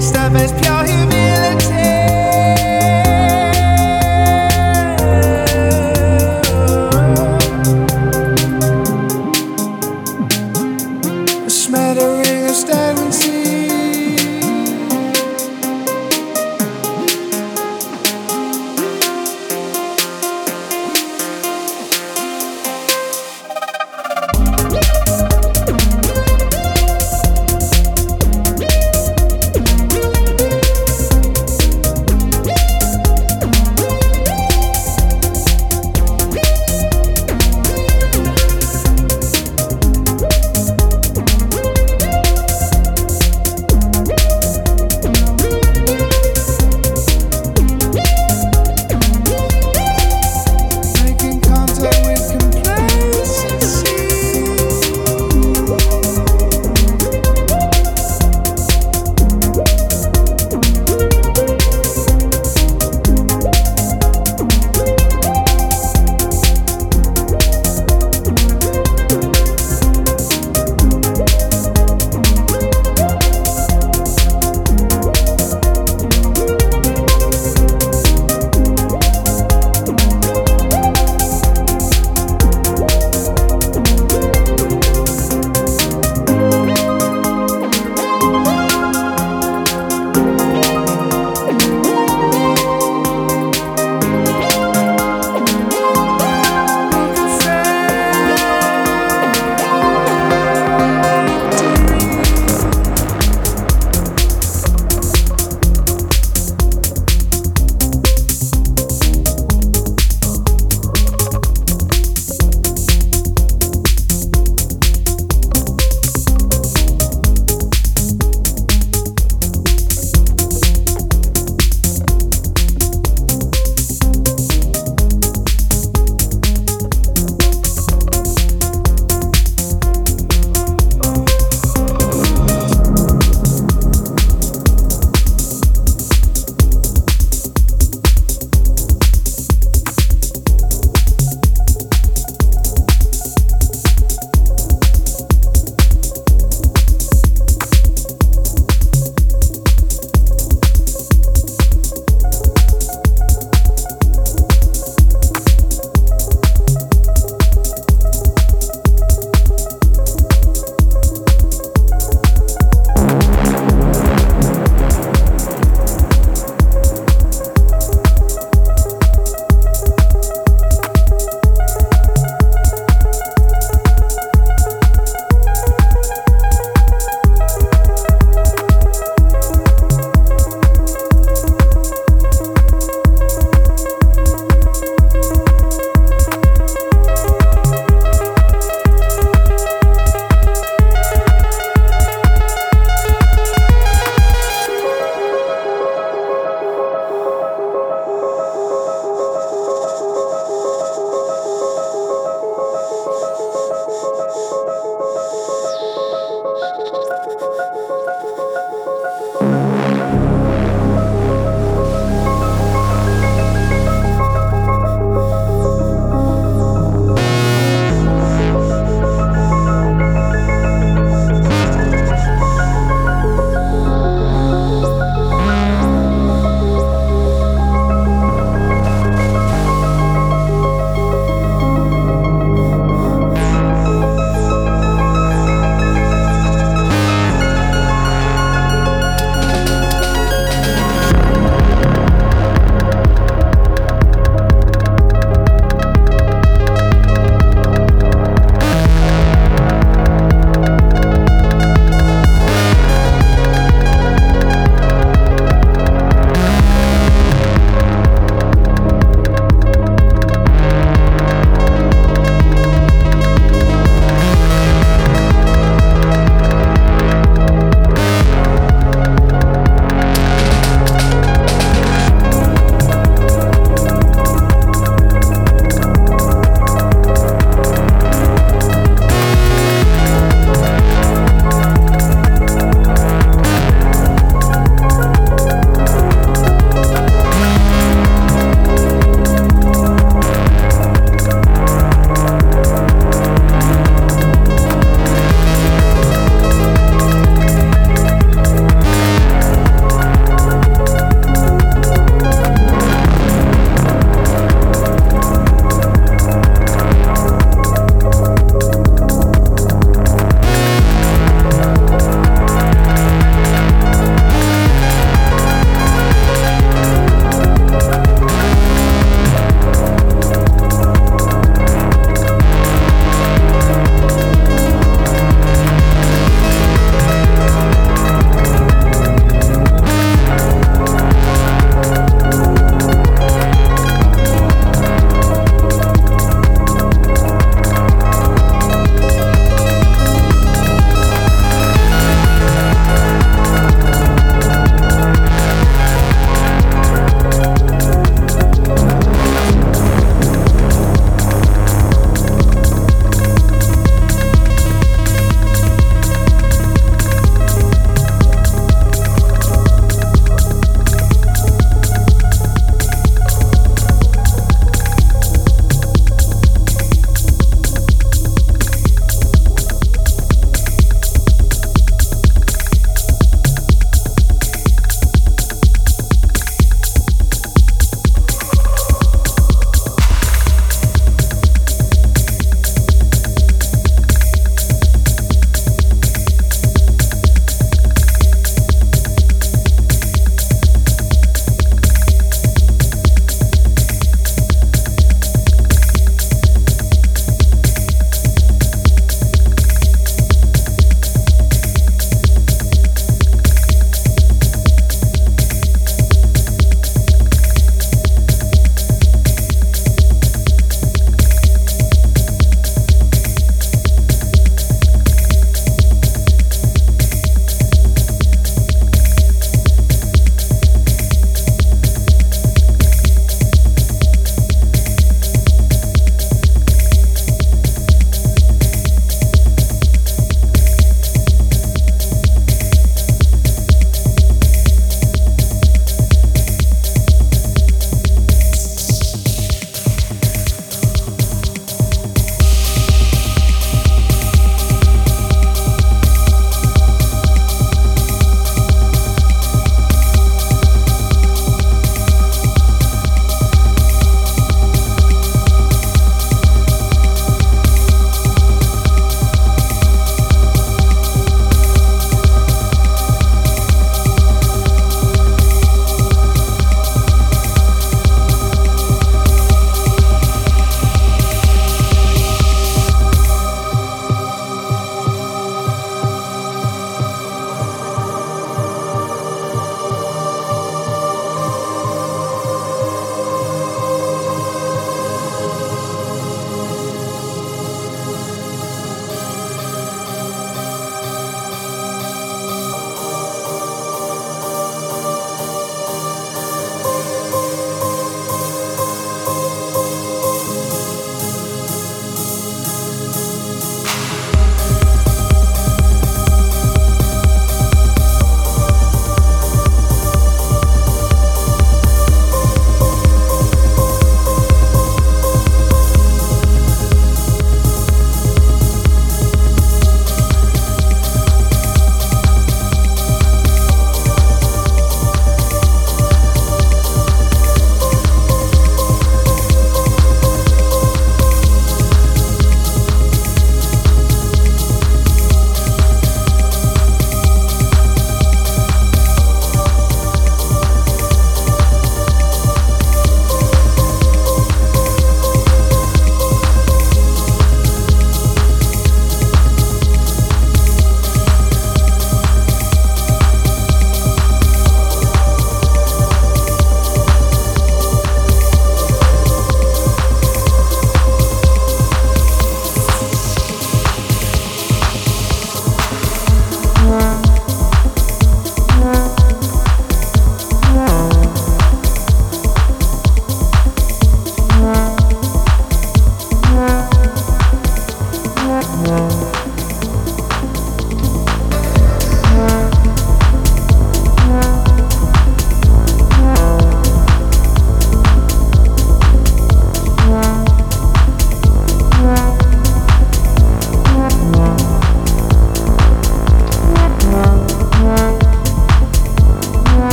Esta vez pure human.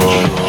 control.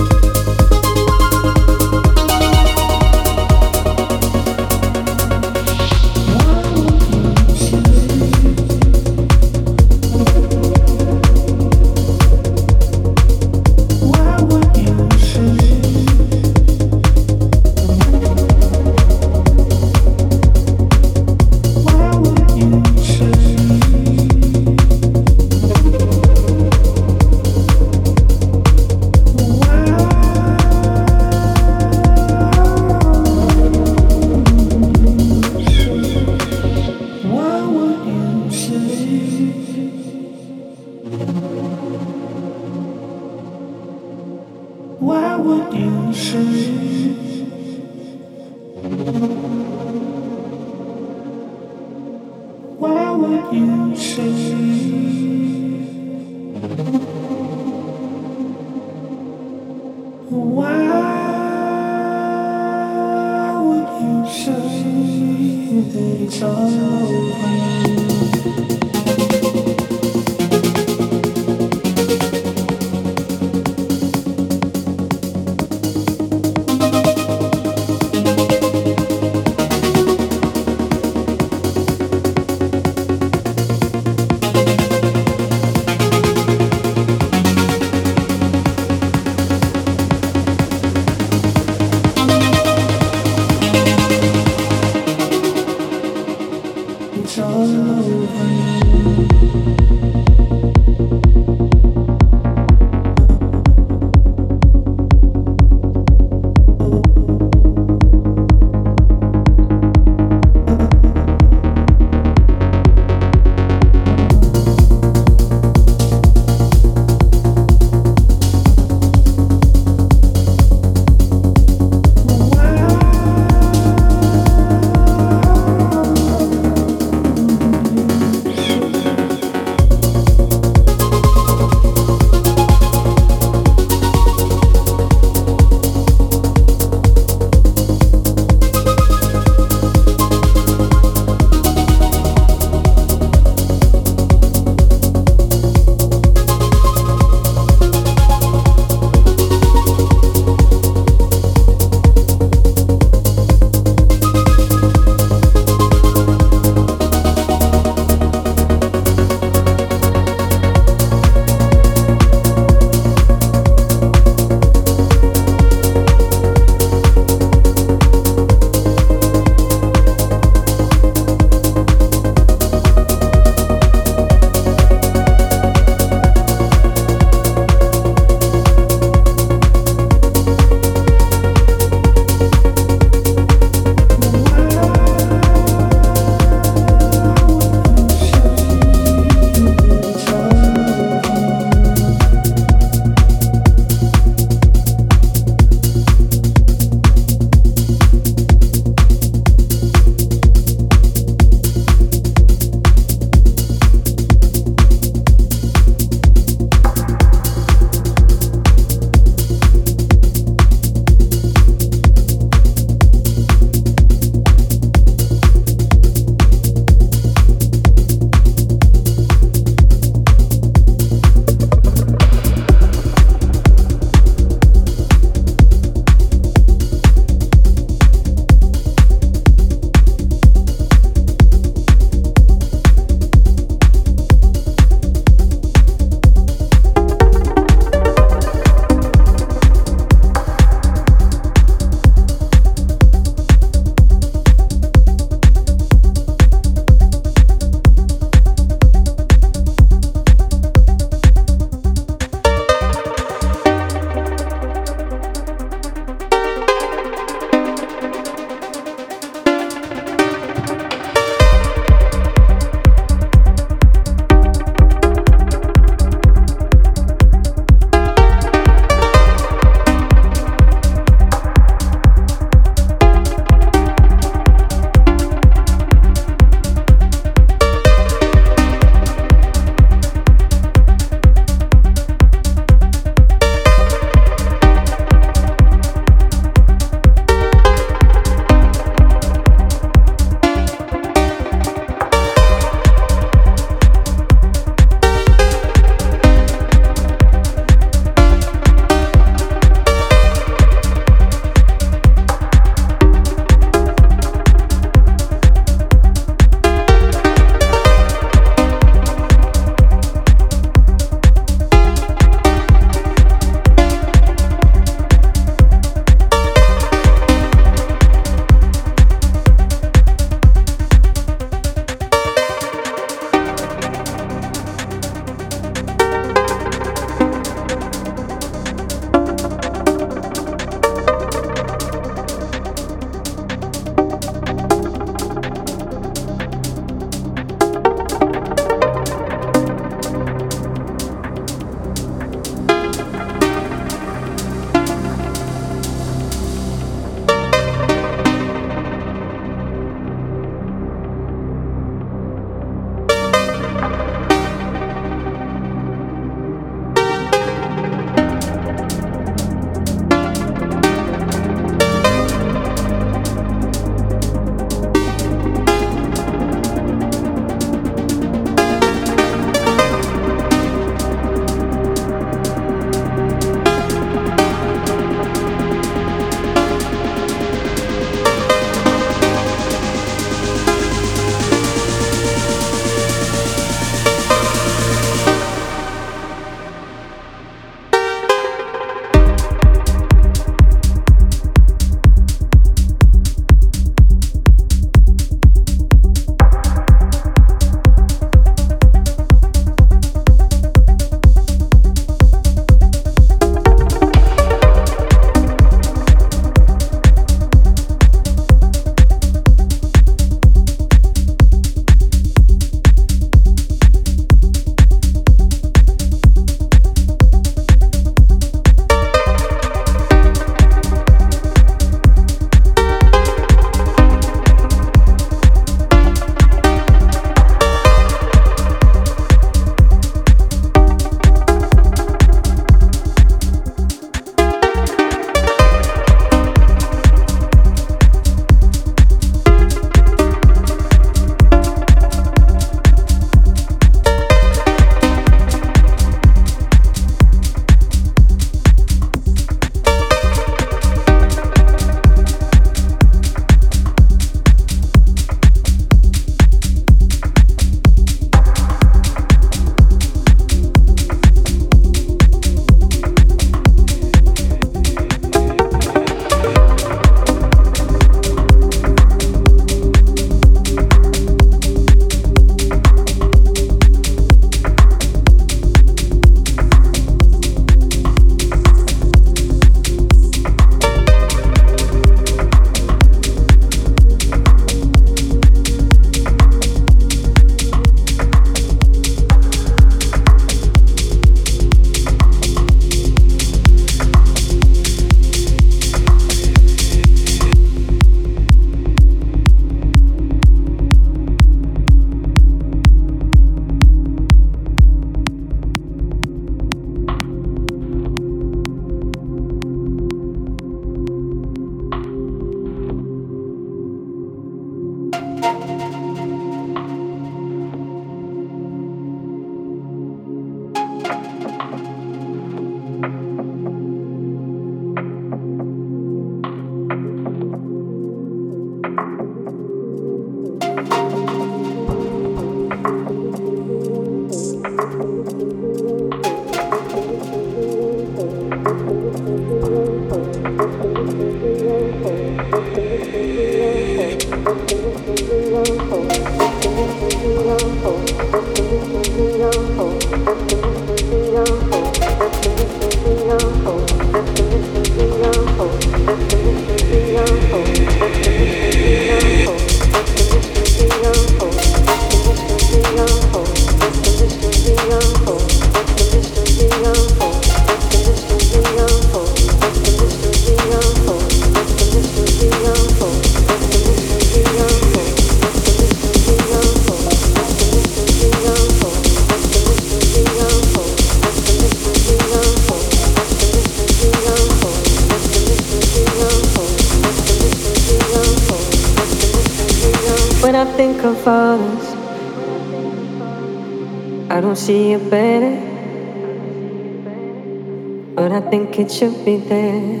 Should be there.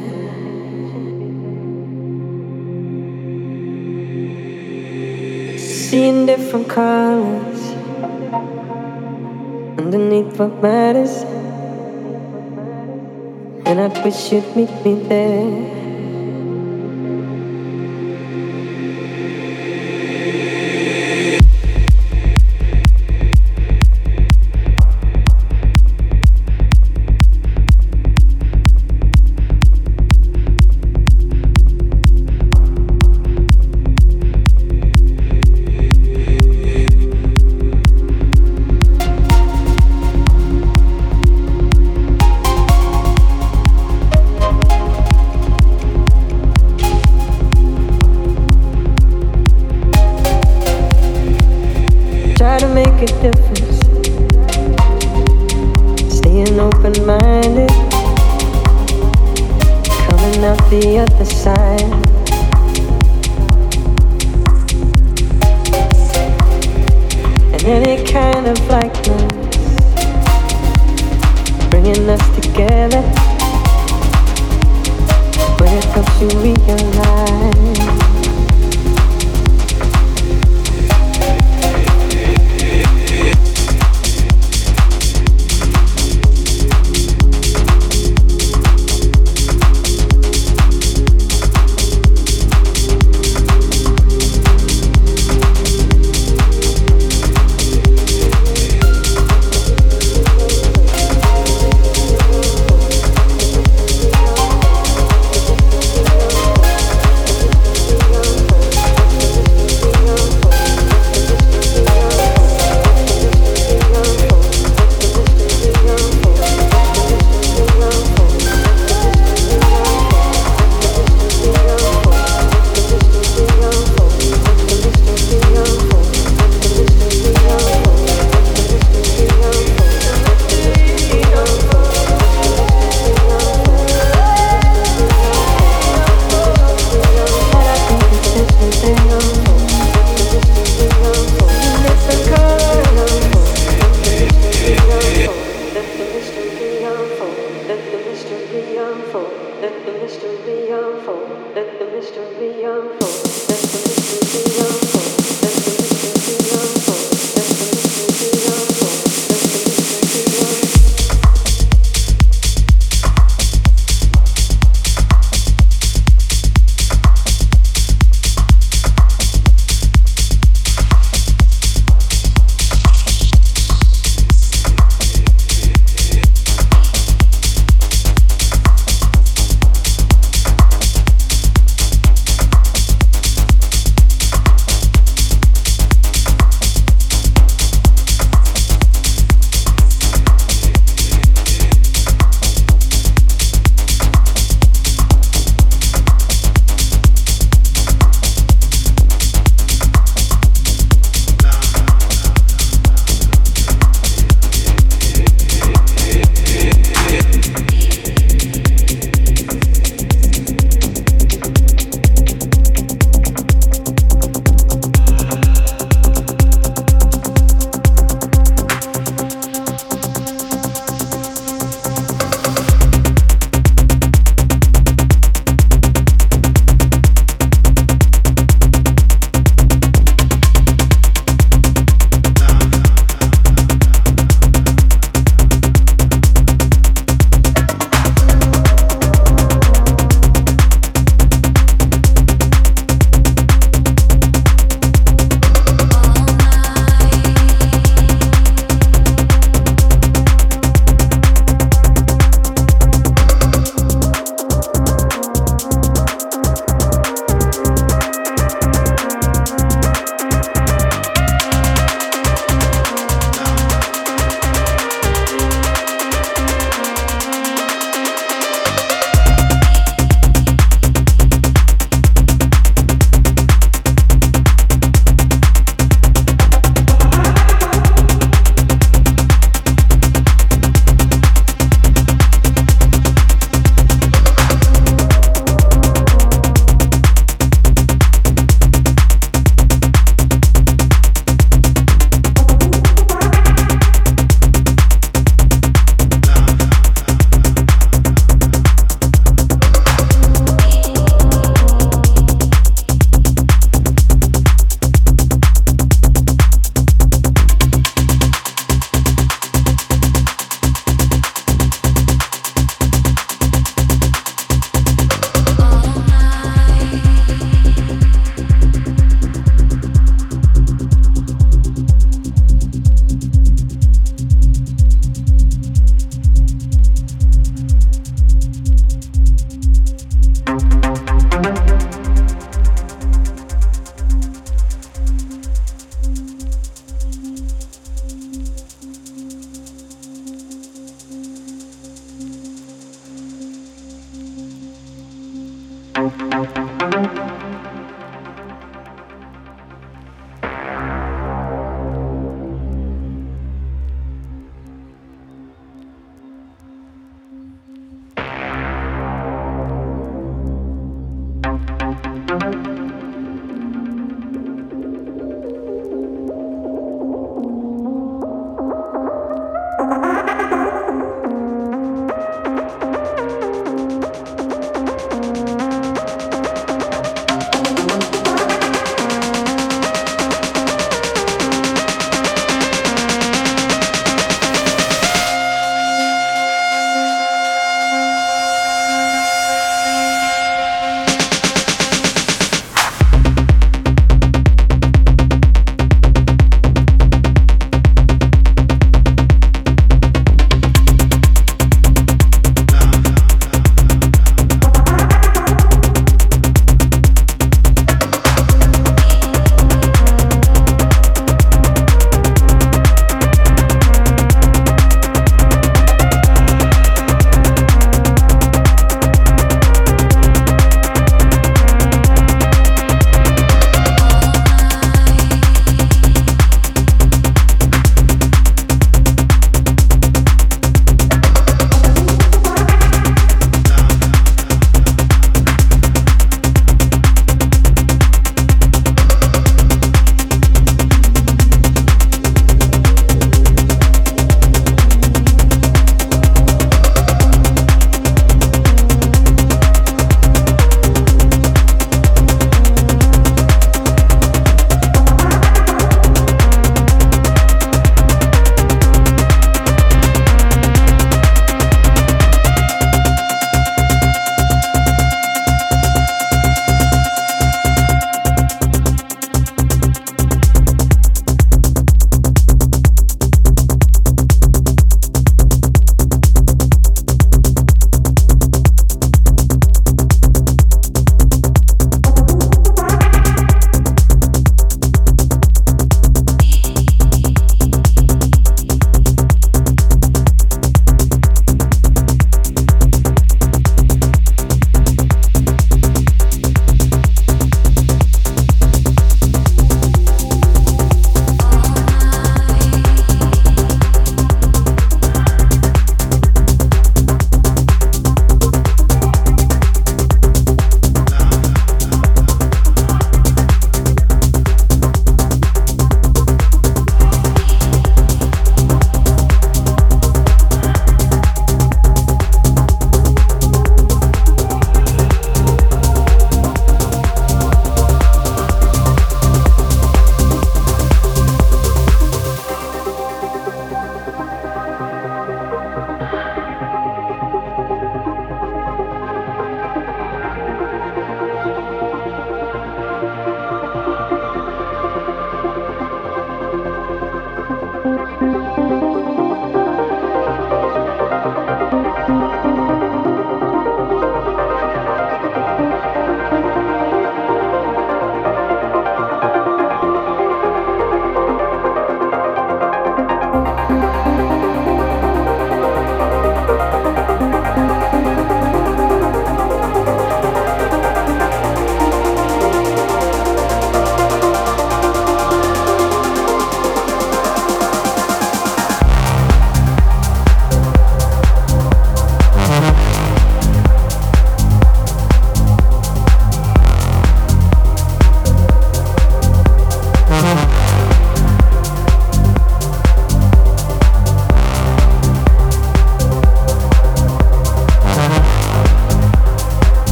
Seeing different colors underneath what matters, and I wish you'd meet me there. Mystery unfold. Let the mystery unfold.